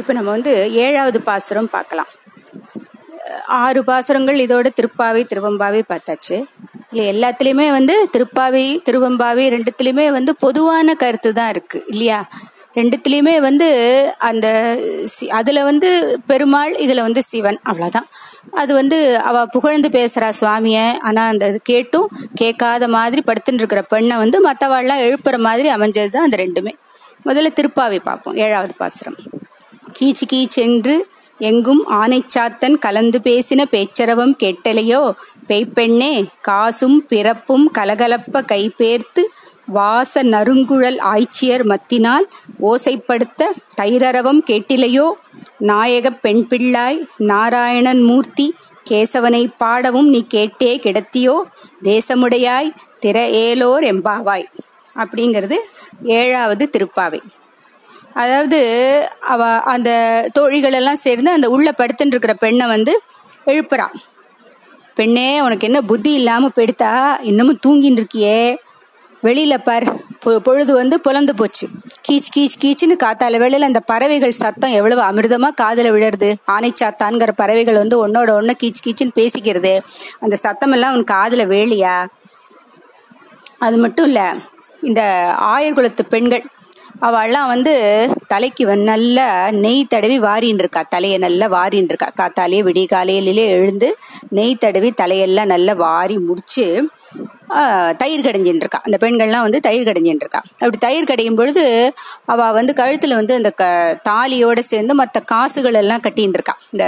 இப்போ நம்ம வந்து ஏழாவது பாசுரம் பார்க்கலாம். ஆறு பாசுரங்கள் இதோட திருப்பாவை திருவம்பாவை பார்த்தாச்சு. இல்லை எல்லாத்துலேயுமே வந்து திருப்பாவை திருவம்பாவை ரெண்டுத்துலேயுமே வந்து பொதுவான கருத்து தான் இருக்குது இல்லையா? ரெண்டுத்துலேயுமே வந்து அந்த அதில் வந்து பெருமாள் இதில் வந்து சிவன் அவ்வளோதான் அது வந்து அவள் புகழ்ந்து பேசுகிறா சுவாமியை ஆனால் அந்த இது கேட்டும் கேட்காத மாதிரி படுத்துட்டு இருக்கிற பெண்ணை வந்து மற்றவாள்லாம் எழுப்புற மாதிரி அமைஞ்சது தான் அந்த ரெண்டுமே. முதல்ல திருப்பாவை பார்ப்போம் ஏழாவது பாசுரம். கீச்சு கீச்சென்று எங்கும் ஆனைச்சாத்தன் கலந்து பேசின பேச்சரவம் கேட்டலையோ? பெய்ப்பெண்ணே காசும் பிறப்பும் கலகலப்ப கைபேர்த்து வாச நறுங்குழல் ஆய்ச்சியர் மத்தினால் ஓசைப்படுத்த தைரரவம் கேட்டிலையோ? நாயகப் பெண் பிள்ளாய் நாராயணன் மூர்த்தி கேசவனை பாடவும் நீ கேட்டே கிடத்தியோ? தேசமுடையாய் திற ஏலோர் எம்பாவாய். அப்படிங்கிறது ஏழாவது திருப்பாவை. அதாவது அவ அந்த தோழிகள் எல்லாம் சேர்ந்து அந்த உள்ள படுத்துட்டு இருக்கிற பெண்ணை வந்து எழுப்புறா. பெண்ணே உனக்கு என்ன புத்தி இல்லாமல் பெடுத்தா இன்னமும் தூங்கின்னு இருக்கியே வெளியில பார். பொழுது வந்து புலந்து போச்சு. கீச் கீச் கீச்சுன்னு காத்தால வேளையில அந்த பறவைகள் சத்தம் எவ்வளவு அமிர்தமா காதல விழருது ஆனைச்சாத்தான்கிற பறவைகள் வந்து ஒன்னோட ஒன்னு கீச் கீச்சுன்னு பேசிக்கிறது. அந்த சத்தம் எல்லாம் உன் காதல வேலியா? அது மட்டும் இல்ல இந்த ஆயர்குலத்து பெண்கள் அவள்லாம் வந்து தலைக்கு நல்லா நெய் தடவி வாரின்னு இருக்கா. தலையை நல்லா வாரின்னு இருக்கா. காத்தாலேயே விடிய காலையிலே எழுந்து நெய் தடவி தலையெல்லாம் நல்லா வாரி முடிச்சு தயிர் கடைஞ்சின்னு இருக்கா. அந்த பெண்கள்லாம் வந்து தயிர் கடைஞ்சின்னு இருக்கா. அப்படி தயிர் கடையும் பொழுது அவள் வந்து கழுத்தில் வந்து அந்த க தாலியோடு சேர்ந்து மற்ற காசுகள் எல்லாம் கட்டின்னு இருக்கா. இந்த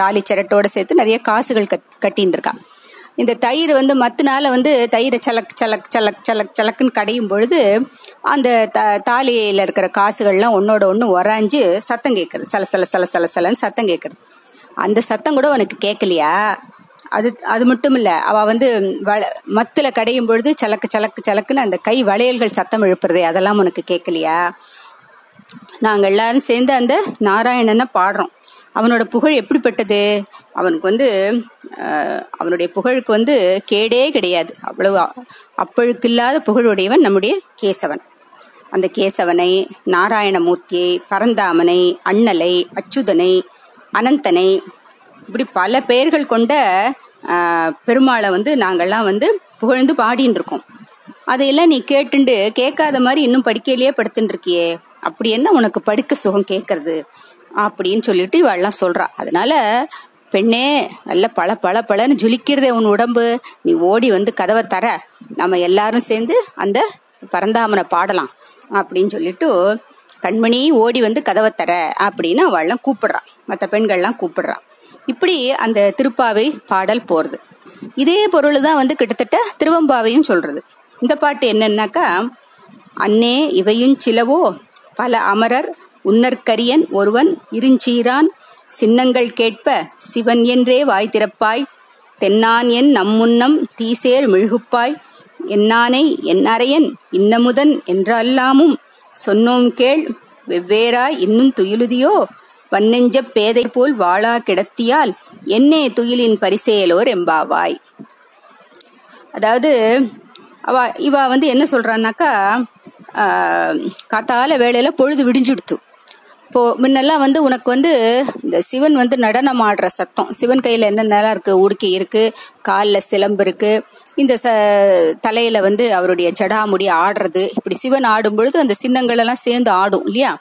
தாலி சிரட்டோட சேர்த்து நிறைய காசுகள் கட் கட்டின்னு இருக்கா. இந்த தயிர் வந்து மத்தினால வந்து தயிரை சலக் சலக் சலக் சலக் சலக்குன்னு கடையும் பொழுது அந்த த தாலியில் இருக்கிற காசுகள்லாம் ஒன்னோட ஒன்று உராஞ்சு சத்தம் கேட்குறது சல சல சல சல சலன்னு சத்தம் கேட்குறது அந்த சத்தம் கூட உனக்கு கேட்கலையா அது அது மட்டும் இல்லை அவள் வந்து வள மத்தில் கடையும் பொழுது சலக்கு சலக்கு சலக்குன்னு அந்த கை வளையல்கள் சத்தம் எழுப்புறதே அதெல்லாம் உனக்கு கேட்கலையா நாங்கள் எல்லாரும் சேர்ந்து அந்த நாராயணனை பாடுறோம். அவனோட புகழ் எப்படிப்பட்டது? அவனுக்கு வந்து அவனுடைய புகழுக்கு வந்து கேடே கிடையாது. அவ்வளவு அப்பழுக்கில்லாத புகழுடையவன் நம்முடைய கேசவன். அந்த கேசவனை நாராயணமூர்த்தியை பரந்தாமனை அண்ணலை அச்சுதனை அனந்தனை இப்படி பல பெயர்கள் கொண்ட பெருமாளை வந்து நாங்கள்லாம் வந்து புகழ்ந்து பாடின்னு இருக்கோம் அதையெல்லாம் நீ கேட்டுண்டு கேட்காத மாதிரி இன்னும் படிக்கையிலேயே படுத்துட்டு இருக்கியே அப்படி என்ன உனக்கு படுக்க சுகம் கேட்கறது? அப்படின்னு சொல்லிட்டு இவெல்லாம் சொல்றா. அதனால பெண்ணே நல்ல பல பல பழன்னு ஜொலிக்கிறதே உன் உடம்பு. நீ ஓடி வந்து கதவை தர. நம்ம எல்லாரும் சேர்ந்து அந்த பரந்தாமனை பாடலாம் அப்படின்னு சொல்லிட்டு கண்மணி ஓடி வந்து கதவை தர அப்படின்னு அவள்லாம் கூப்பிடுறான் மற்ற பெண்கள்லாம் கூப்பிடுறான் இப்படி அந்த திருப்பாவை பாடல் போறது. இதே பொருள் தான் வந்து கிட்டத்தட்ட திருவம்பாவையும் சொல்றது. இந்த பாட்டு என்னன்னாக்கா அன்னே இவையும் சிலவோ பல அமரர் உன்னற்கரியன் ஒருவன் இருஞ்சீரான் சின்னங்கள் கேட்ப சிவன் என்றே வாய் திறப்பாய். தென்னான் என் நம்முன்னம் தீசேர் மிழுகுப்பாய். என்னானை என்னறையன் இன்னமுதன் என்றல்லாமும். சொன்னோம் கேள் வெவ்வேறாய் இன்னும் துயிலுதியோ? வன்னெஞ்ச பேதை போல் வாழா கிடத்தியால் என்னே துயிலின் பரிசேலோர் எம்பாவாய். அதாவது அவ இவ வந்து என்ன சொல்றான்னாக்கா காத்தால வேலையில பொழுது விடிஞ்சுடுத்து. இப்போ முன்னெல்லாம் வந்து உனக்கு வந்து இந்த சிவன் வந்து நடனம் ஆடுற சத்தம். சிவன் கையில் என்னென்னலாம் இருக்கு? உடுக்கி இருக்கு காலில் சிலம்பு இருக்கு. இந்த ச தலையில வந்து அவருடைய ஜடாமுடி ஆடுறது. இப்படி சிவன் ஆடும் பொழுது அந்த சின்னங்கள் எல்லாம் சேர்ந்து ஆடும் இல்லையா?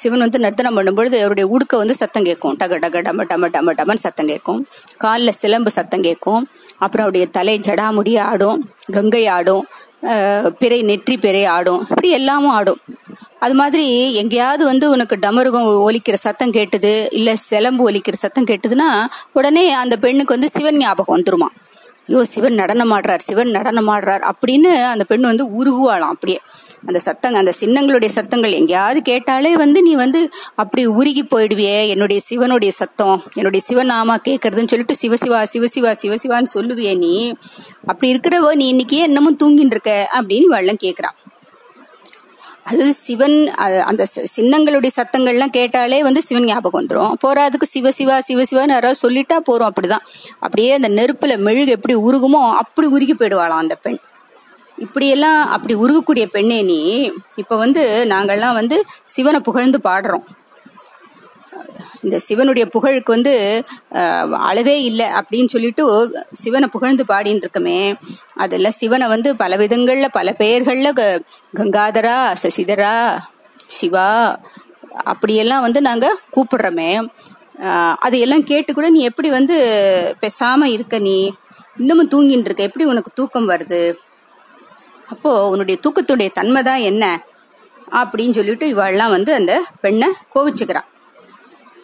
சிவன் வந்து நர்த்தனம் பண்ணும்பொழுது அவருடைய உடுக்க வந்து சத்தம் கேட்கும். டக டக டம டம டம டமன்னு சத்தம் கேட்கும். காலில் சிலம்பு சத்தம் கேட்கும். அப்புறம் அவருடைய தலை ஜடாமுடி ஆடும் கங்கை ஆடும் பிறை நெற்றி பிறை ஆடும். இப்படி எல்லாமும் ஆடும். அது மாதிரி எங்கேயாவது வந்து உனக்கு டமருகம் ஒலிக்கிற சத்தம் கேட்டுது இல்ல சிலம்பு ஒலிக்கிற சத்தம் கேட்டுதுன்னா உடனே அந்த பெண்ணுக்கு வந்து சிவன் ஞாபகம் வந்துருமா? ஐயோ சிவன் நடனம் ஆடுறார் சிவன் நடனமாடுறார் அப்படின்னு அந்த பெண் வந்து உருகுவாளாம் அப்படியே. அந்த சத்தங்க அந்த சின்னங்களுடைய சத்தங்கள் எங்கேயாவது கேட்டாலே வந்து நீ வந்து அப்படி உருகி போயிடுவியே என்னுடைய சிவனுடைய சத்தம் என்னுடைய சிவநாமா கேட்கறதுன்னு சொல்லிட்டு சிவசிவா சிவசிவா சிவசிவான்னு சொல்லுவியே நீ. அப்படி இருக்கிறவோ நீ இன்னைக்கு என்னமும் தூங்கிட்டு இருக்க அப்படின்னு வெள்ளம் கேட்குறான் அது சிவன் அந்த சின்னங்களுடைய சத்தங்கள்லாம் கேட்டாலே வந்து சிவன் ஞாபகம் வந்துடும் போகிறதுக்கு சிவ சிவா சிவ சிவான்னு யாராவது சொல்லிட்டா போறோம் அப்படிதான். அப்படியே அந்த நெருப்புல மெழுகு எப்படி உருகுமோ அப்படி உருகி போயிடுவாளாம் அந்த பெண். இப்படியெல்லாம் அப்படி உருகக்கூடிய பெண்ணே நீ இப்ப வந்து நாங்கள்லாம் வந்து சிவனை புகழ்ந்து பாடுறோம். இந்த சிவனுடைய புகழுக்கு வந்து அளவே இல்லை அப்படின்னு சொல்லிட்டு சிவனை புகழ்ந்து பாடின்னு இருக்கமே. அதெல்லாம் சிவனை வந்து பல விதங்கள்ல பல பெயர்கள்ல க- கங்காதரா சசிதரா சிவா அப்படியெல்லாம் வந்து நாங்க கூப்பிடுறோமே. அதையெல்லாம் கேட்டு கூட நீ எப்படி வந்து பேசாம இருக்க நீ? இன்னமும் தூங்கின்னு இருக்க. எப்படி உனக்கு தூக்கம் வருது? அப்போ உன்னுடைய தூக்கத்துடைய தன்மை தான் என்ன? அப்படின்னு சொல்லிட்டு இவாள்லாம் வந்து அந்த பெண்ணை கோவிச்சுக்கிறான்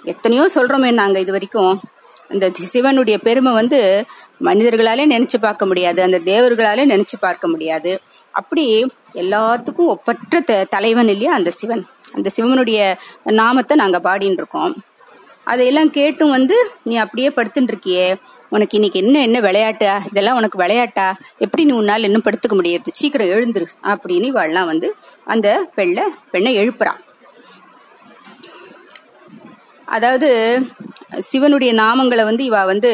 எத்தனையோ சொல்றோமே நாங்க இது வரைக்கும். இந்த சிவனுடைய பெருமை வந்து மனிதர்களாலே நினைச்சு பார்க்க முடியாது அந்த தேவர்களாலே நினைச்சு பார்க்க முடியாது. அப்படி எல்லாத்துக்கும் ஒப்பற்ற த- தலைவன் இல்லையா அந்த சிவன். அந்த சிவனுடைய நாமத்தை நாங்க பாடின்னு இருக்கோம். அதையெல்லாம் கேட்டும் வந்து நீ அப்படியே படுத்துட்டு இருக்கியே. உனக்கு இன்னைக்கு என்ன என்ன விளையாட்டா? இதெல்லாம் உனக்கு விளையாட்டா? எப்படி நீ உன்னால் இன்னும் படுத்துக்க முடியாது சீக்கிரம் எழுந்துரு. அப்படின்னு இவாள்லாம் வந்து அந்த பெண்ணை பெண்ணை எழுப்புறான் அதாவது சிவனுடைய நாமங்களை வந்து இவ வந்து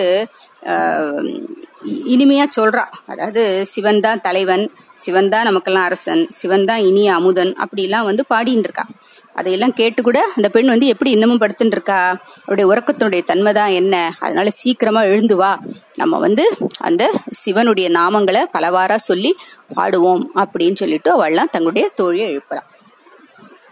இ- இனிமையா சொல்றா. அதாவது சிவன் தான் தலைவன் சிவன் தான் நமக்கெல்லாம் அரசன் சிவன் தான் இனிய அமுதன் அப்படிலாம் வந்து பாடின்னு இருக்கா. அதையெல்லாம் கேட்டு கூட அந்த பெண் வந்து எப்படி இன்னமும் படுத்துட்டு இருக்கா? அவருடைய உறக்கத்தினுடைய தன்மை தான் என்ன? அதனால சீக்கிரமா எழுந்து வா. நம்ம வந்து அந்த சிவனுடைய நாமங்களை பலவாரா சொல்லி பாடுவோம் அப்படின்னு சொல்லிட்டு அவள்லாம் தங்களுடைய தோழியை எழுப்புறான்